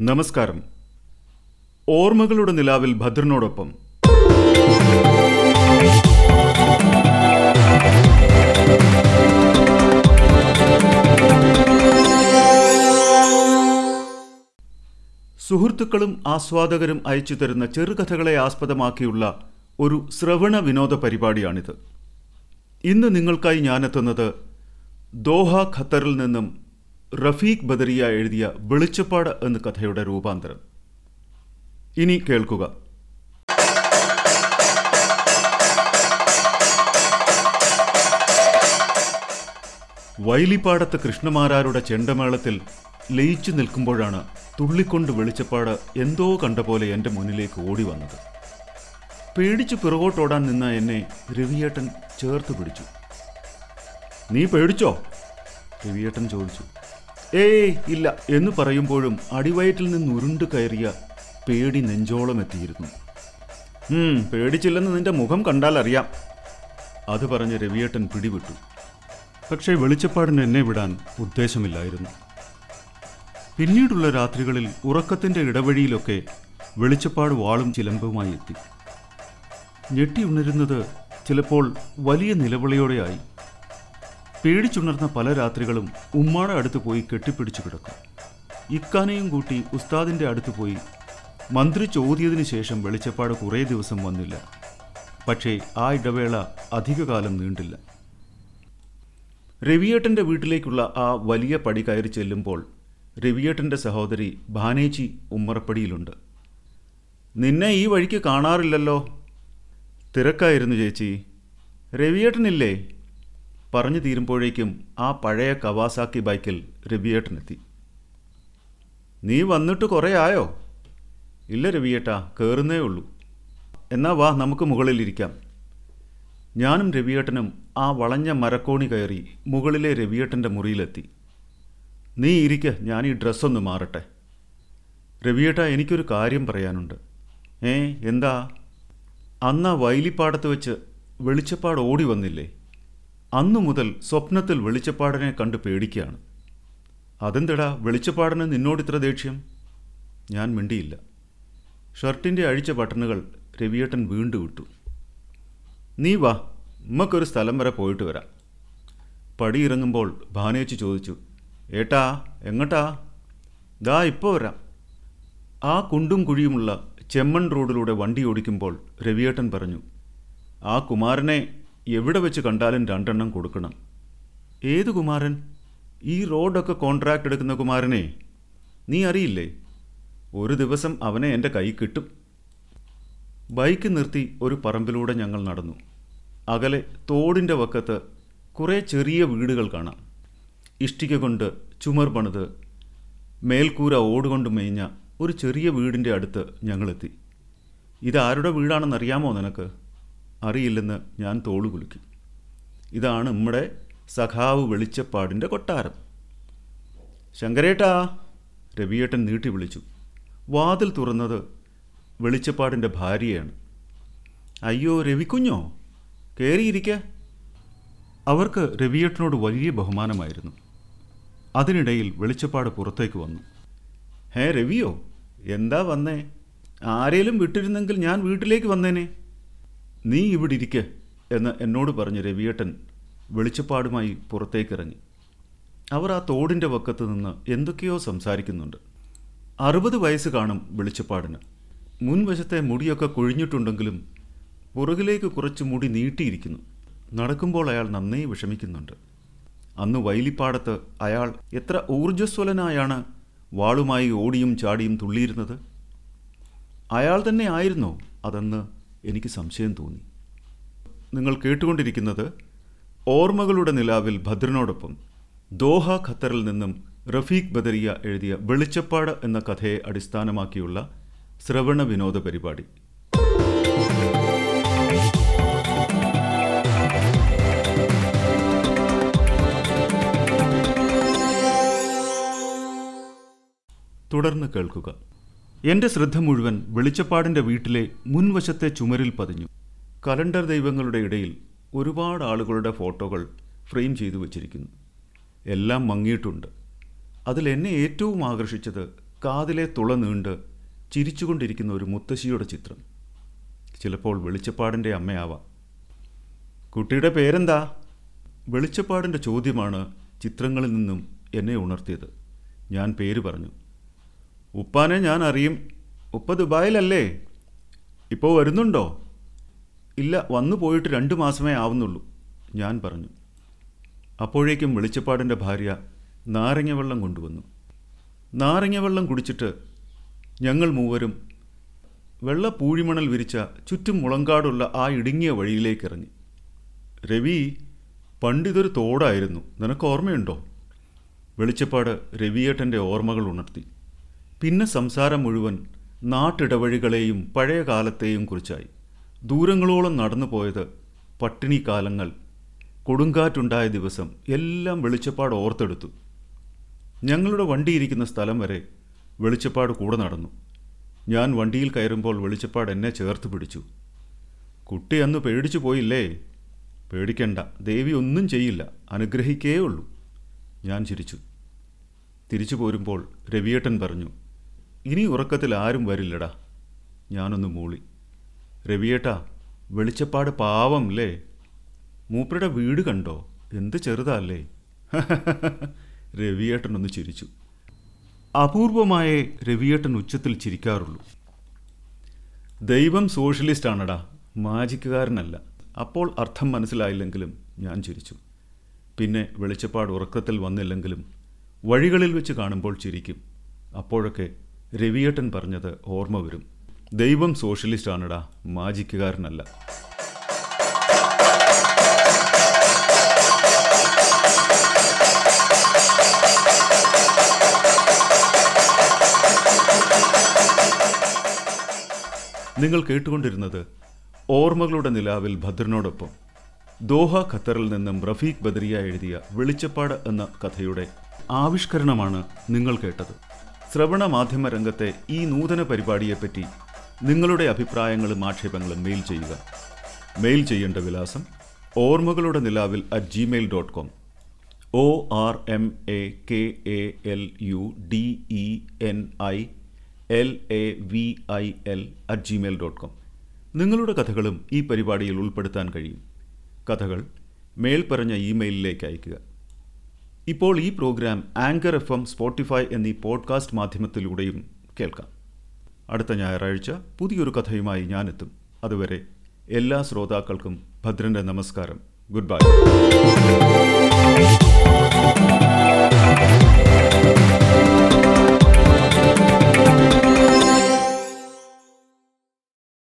നമസ്കാരം. ഓർമ്മകളുടെ നിലാവിൽ ഭദ്രനോടൊപ്പം. സുഹൃത്തുക്കളും ആസ്വാദകരും അയച്ചു തരുന്ന ചെറുകഥകളെ ആസ്പദമാക്കിയുള്ള ഒരു ശ്രവണ വിനോദ പരിപാടിയാണിത്. ഇന്ന് നിങ്ങൾക്കായി ഞാനെത്തുന്നത് ദോഹ ഖത്തറിൽ നിന്നും റഫീഖ് ബദറിയ എഴുതിയ വെളിച്ചപ്പാട് എന്ന കഥയുടെ രൂപാന്തരം. ഇനി കേൾക്കുക. വൈലിപ്പാടത്ത് കൃഷ്ണമാരാരുടെ ചെണ്ടമേളത്തിൽ ലയിച്ചു നിൽക്കുമ്പോഴാണ് തുള്ളിക്കൊണ്ട് വെളിച്ചപ്പാട് എന്തോ കണ്ട പോലെ എന്റെ മുന്നിലേക്ക് ഓടി വന്നത്. പേടിച്ചു പിറകോട്ടോടാൻ നിന്ന എന്നെ രവിയേട്ടൻ ചേർത്ത് പിടിച്ചു. നീ പേടിച്ചോ? രവിയേട്ടൻ ചോദിച്ചു. ഏയ് ഇല്ല. എന്ന് പറയുമ്പോഴും അടിവയറ്റിൽ നിന്ന് ഉരുണ്ടു കയറിയ പേടി നെഞ്ചോളം എത്തിയിരുന്നു. പേടിച്ചില്ലെന്ന് നിന്റെ മുഖം കണ്ടാൽ അറിയാം. അത് പറഞ്ഞ് രവിയേട്ടൻ പിടിവിട്ടു. പക്ഷേ വെളിച്ചപ്പാടിന് എന്നെ വിടാൻ ഉദ്ദേശമില്ലായിരുന്നു. പിന്നീടുള്ള രാത്രികളിൽ ഉറക്കത്തിന്റെ ഇടവഴിയിലൊക്കെ വെളിച്ചപ്പാട് വാളും ചിലമ്പുമായി എത്തി. ഞെട്ടി ഉണരുന്നത് ചിലപ്പോൾ വലിയ നിലവിളിയോടെയായി. പേടിച്ചുണർന്ന പല രാത്രികളും ഉമ്മാടെ അടുത്ത് പോയി കെട്ടിപ്പിടിച്ചു കിടക്കും. ഇക്കാനയും കൂട്ടി ഉസ്താദിന്റെ അടുത്ത് പോയി മന്ത്രി ചോദ്യതിനു ശേഷം വെളിച്ചപ്പാട് കുറേ ദിവസം വന്നില്ല. പക്ഷേ ആ ഇടവേള അധികകാലം നീണ്ടില്ല. രവിയേട്ടന്റെ വീട്ടിലേക്കുള്ള ആ വലിയ പടി കയറി ചെല്ലുമ്പോൾ രവിയേട്ടന്റെ സഹോദരി ഭാനേജി ഉമ്മറപ്പടിയിലുണ്ട്. നിന്നെ ഈ വഴിക്ക് കാണാറില്ലല്ലോ? തിരക്കായിരുന്നു ചേച്ചി. രവിയേട്ടനില്ലേ? പറഞ്ഞു തീരുമ്പോഴേക്കും ആ പഴയ കവാസാക്കി ബൈക്കിൽ രവിയേട്ടനെത്തി. നീ വന്നിട്ട് കുറേ ആയോ? ഇല്ല രവിയേട്ടാ കയറുന്നേ ഉള്ളൂ. എന്നാ വാ നമുക്ക് മുകളിലിരിക്കാം ഞാനും രവിയേട്ടനും ആ വളഞ്ഞ മരക്കോണി കയറി മുകളിലെ രവിയേട്ടന്റെ മുറിയിലെത്തി. നീ ഇരിക്ക ഞാൻ ഈ ഡ്രസ്സൊന്ന് മാറട്ടെ. രവിയേട്ട എനിക്കൊരു കാര്യം പറയാനുണ്ട്. ഏ എന്താ? അന്ന് ആ വൈലിപ്പാടത്ത് വെച്ച് വെളിച്ചപ്പാട് ഓടി വന്നില്ലേ? അന്നു മുതൽ സ്വപ്നത്തിൽ വെളിച്ചപ്പാടനെ കണ്ട് പേടിക്കുകയാണ്. അതെന്തിടാ വെളിച്ചപ്പാടന് നിന്നോട് ഇത്ര ദേഷ്യം? ഞാൻ മിണ്ടിയില്ല. ഷർട്ടിന്റെ അഴിച്ച ബട്ടണുകൾ രവിയേട്ടൻ വീണ്ടും വിട്ടു നീ വാ ഉമ്മക്കൊരു സ്ഥലം വരെ പോയിട്ട് വരാം. പടിയിറങ്ങുമ്പോൾ ഭാനേച്ചി ചോദിച്ചു ഏട്ടാ എങ്ങട്ടാ? ദാ ഇപ്പോൾ വരാം. ആ കുണ്ടും കുഴിയുമുള്ള ചെമ്മൺ റോഡിലൂടെ വണ്ടി ഓടിക്കുമ്പോൾ രവിയേട്ടൻ പറഞ്ഞു ആ കുമാരനെ എവിടെ വെച്ച് കണ്ടാലും രണ്ടെണ്ണം കൊടുക്കണം. ഏത് കുമാരൻ? ഈ റോഡൊക്കെ കോൺട്രാക്ട് എടുക്കുന്ന കുമാരനെ. നീ അറിയില്ലേ? ഒരു ദിവസം അവനെ എന്റെ കൈ കിട്ടും. ബൈക്ക് നിർത്തി ഒരു പറമ്പിലൂടെ ഞങ്ങൾ നടന്നു. അകലെ തോടിന്റെ വക്കത്ത് കുറേ ചെറിയ വീടുകൾ കാണാം. ഇഷ്ടിക കൊണ്ട് ചുമർ പണിത് മേൽക്കൂര ഓടുകൊണ്ട് മേഞ്ഞ ഒരു ചെറിയ വീടിന്റെ അടുത്ത് ഞങ്ങളെത്തി ഇതാരുടെ വീടാണെന്നറിയാമോ നിനക്ക്? അറിയില്ലെന്ന് ഞാൻ തോളു കുലുക്കി. ഇതാണ് നമ്മുടെ സഖാവ് വെളിച്ചപ്പാടിന്റെ കൊട്ടാരം. ശങ്കരേട്ടാ രവിയേട്ടൻ നീട്ടി വിളിച്ചു. വാതിൽ തുറന്നത് വെളിച്ചപ്പാടിന്റെ ഭാര്യയാണ്. അയ്യോ രവിക്കുഞ്ഞോ? കയറിയിരിക്ക അവർക്ക് രവിയേട്ടനോട് വലിയ ബഹുമാനമായിരുന്നു. അതിനിടയിൽ വെളിച്ചപ്പാട് പുറത്തേക്ക് വന്നു. ഹേ രവിയോ എന്താ വന്നേ? ആരേലും വിട്ടിരുന്നെങ്കിൽ ഞാൻ വീട്ടിലേക്ക് വന്നേനെ. നീ ഇവിടെ ഇരിക്ക് എന്ന് എന്നോട് പറഞ്ഞ് രവിയേട്ടൻ വെളിച്ചപ്പാടുമായി പുറത്തേക്കിറങ്ങി. അവർ ആ തോടിന്റെ വക്കത്ത് നിന്ന് എന്തൊക്കെയോ സംസാരിക്കുന്നുണ്ട്. അറുപത് വയസ്സ് കാണും വെളിച്ചപ്പാടിന്. മുൻവശത്തെ മുടിയൊക്കെ കൊഴിഞ്ഞിട്ടുണ്ടെങ്കിലും പുറകിലേക്ക് കുറച്ച് മുടി നീട്ടിയിരിക്കുന്നു. നടക്കുമ്പോൾ അയാൾ നന്നേ വിഷമിക്കുന്നുണ്ട്. അന്ന് വൈലിപ്പാടത്ത് അയാൾ എത്ര ഊർജസ്വലനായാണ് വാളുമായി ഓടിയും ചാടിയും തുള്ളിയിരുന്നത്? അയാൾ തന്നെ ആയിരുന്നോ അതെന്ന് എനിക്ക് സംശയം തോന്നി. നിങ്ങൾ കേട്ടുകൊണ്ടിരിക്കുന്നത് ഓർമ്മകളുടെ നിലാവിൽ ഭദ്രനോടൊപ്പം ദോഹ ഖത്തറിൽ നിന്നും റഫീഖ് ബദരിയ എഴുതിയ വെളിച്ചപ്പാട് എന്ന കഥയെ അടിസ്ഥാനമാക്കിയുള്ള ശ്രവണ വിനോദ പരിപാടി. തുടർന്ന് കേൾക്കുക. എന്റെ ശ്രദ്ധ മുഴുവൻ വെളിച്ചപ്പാടിന്റെ വീട്ടിലെ മുൻവശത്തെ ചുമരിൽ പതിഞ്ഞു. കലണ്ടർ ദൈവങ്ങളുടെ ഇടയിൽ ഒരുപാട് ആളുകളുടെ ഫോട്ടോകൾ ഫ്രെയിം ചെയ്തു വച്ചിരിക്കുന്നു. എല്ലാം മങ്ങിയിട്ടുണ്ട്. അതിൽ എന്നെ ഏറ്റവും ആകർഷിച്ചത് കാതിലെ തുള നീണ്ട് ചിരിച്ചുകൊണ്ടിരിക്കുന്ന ഒരു മുത്തശ്ശിയുടെ ചിത്രം. ചിലപ്പോൾ വെളിച്ചപ്പാടിന്റെ അമ്മയാവാം. കുട്ടിയുടെ പേരെന്താ? വെളിച്ചപ്പാടിന്റെ ചോദ്യമാണ് ചിത്രങ്ങളിൽ നിന്നും എന്നെ ഉണർത്തിയത്. ഞാൻ പേര് പറഞ്ഞു. ഉപ്പാനെ ഞാൻ അറിയും. ഉപ്പ ദുബായിലല്ലേ? ഇപ്പോൾ വരുന്നുണ്ടോ? ഇല്ല വന്നു പോയിട്ട് രണ്ട് മാസമേ ആവുന്നുള്ളൂ ഞാൻ പറഞ്ഞു. അപ്പോഴേക്കും വെളിച്ചപ്പാടിന്റെ ഭാര്യ നാരങ്ങ വെള്ളം കൊണ്ടുവന്നു. നാരങ്ങ വെള്ളം കുടിച്ചിട്ട് ഞങ്ങൾ മൂവരും വെള്ള പൂഴിമണൽ വിരിച്ച ചുറ്റും മുളങ്കാടുള്ള ആ ഇടുങ്ങിയ വഴിയിലേക്ക് ഇറങ്ങി രവി പണ്ടിതൊരു തോടായിരുന്നു. നിനക്ക് ഓർമ്മയുണ്ടോ? വെളിച്ചപ്പാട് രവിയേട്ടന്റെ ഓർമ്മകൾ ഉണർത്തി. പിന്നെ സംസാരം മുഴുവൻ നാട്ടിടവഴികളെയും പഴയ കാലത്തെയും കുറിച്ചായി. ദൂരങ്ങളോളം നടന്നു പോയത് പട്ടിണി കാലങ്ങൾ കൊടുങ്കാറ്റുണ്ടായ ദിവസം എല്ലാം വെളിച്ചപ്പാട് ഓർത്തെടുത്തു. ഞങ്ങളുടെ വണ്ടിയിരിക്കുന്ന സ്ഥലം വരെ വെളിച്ചപ്പാട് കൂടെ നടന്നു. ഞാൻ വണ്ടിയിൽ കയറുമ്പോൾ വെളിച്ചപ്പാട് എന്നെ ചേർത്ത് പിടിച്ചു. കുട്ടി അന്ന് പേടിച്ചു പോയില്ലേ? പേടിക്കണ്ട ദേവി ഒന്നും ചെയ്യില്ല അനുഗ്രഹിക്കേ ഉള്ളൂ ഞാൻ ചിരിച്ചു. തിരിച്ചു പോരുമ്പോൾ രവിയേട്ടൻ പറഞ്ഞു ഇനി ഉറക്കത്തിൽ ആരും വരില്ലടാ. ഞാനൊന്ന് മൂളി. രവിയേട്ടാ വെളിച്ചപ്പാട് പാവം അല്ലേ മൂപ്പരുടെ വീട് കണ്ടോ? എന്ത് ചെറുതല്ലേ? രവിയേട്ടനൊന്ന് ചിരിച്ചു. അപൂർവമായേ രവിയേട്ടൻ ഉച്ചത്തിൽ ചിരിക്കാറുള്ളൂ. ദൈവം സോഷ്യലിസ്റ്റ് ആണടാ മാജിക്കുകാരനല്ല. അപ്പോൾ അർത്ഥം മനസ്സിലായില്ലെങ്കിലും ഞാൻ ചിരിച്ചു. പിന്നെ വെളിച്ചപ്പാട് ഉറക്കത്തിൽ വന്നില്ലെങ്കിലും വഴികളിൽ വെച്ച് കാണുമ്പോൾ ചിരിക്കും. അപ്പോഴൊക്കെ രവിയേട്ടൻ പറഞ്ഞത് ഓർമ്മ വരും. ദൈവം സോഷ്യലിസ്റ്റ് ആണടാ മാജിക്കുകാരനല്ല. നിങ്ങൾ കേട്ടുകൊണ്ടിരുന്നത് ഓർമ്മകളുടെ നിലാവിൽ ഭദ്രനോടൊപ്പം. ദോഹ ഖത്തറിൽ നിന്നും റഫീഖ് ബദരിയ എഴുതിയ വെളിച്ചപ്പാട് എന്ന കഥയുടെ ആവിഷ്കരണമാണ് നിങ്ങൾ കേട്ടത്. ശ്രവണ മാധ്യമ രംഗത്തെ ഈ നൂതന പരിപാടിയെപ്പറ്റി നിങ്ങളുടെ അഭിപ്രായങ്ങളും ആക്ഷേപങ്ങളും മെയിൽ ചെയ്യുക. മെയിൽ ചെയ്യേണ്ട വിലാസം ഓർമ്മകളുടെ നിലാവിൽ at Gmail dot com O R M A K A L U D E N I L A V I L at Gmail dot com നിങ്ങളുടെ കഥകളും ഈ പരിപാടിയിൽ ഉൾപ്പെടുത്താൻ കഴിയും. കഥകൾ മേൽപ്പറഞ്ഞ ഇമെയിലിലേക്ക് അയയ്ക്കുക. ഇപ്പോൾ ഈ program anchor F M Spotify എന്നീ പോഡ്കാസ്റ്റ് മാധ്യമത്തിലൂടെയും കേൾക്കാം. അടുത്ത ഞായറാഴ്ച പുതിയൊരു കഥയുമായി ഞാനെത്തും. അതുവരെ എല്ലാ ശ്രോതാക്കൾക്കും ഭദ്രന്റെ നമസ്കാരം. Good bye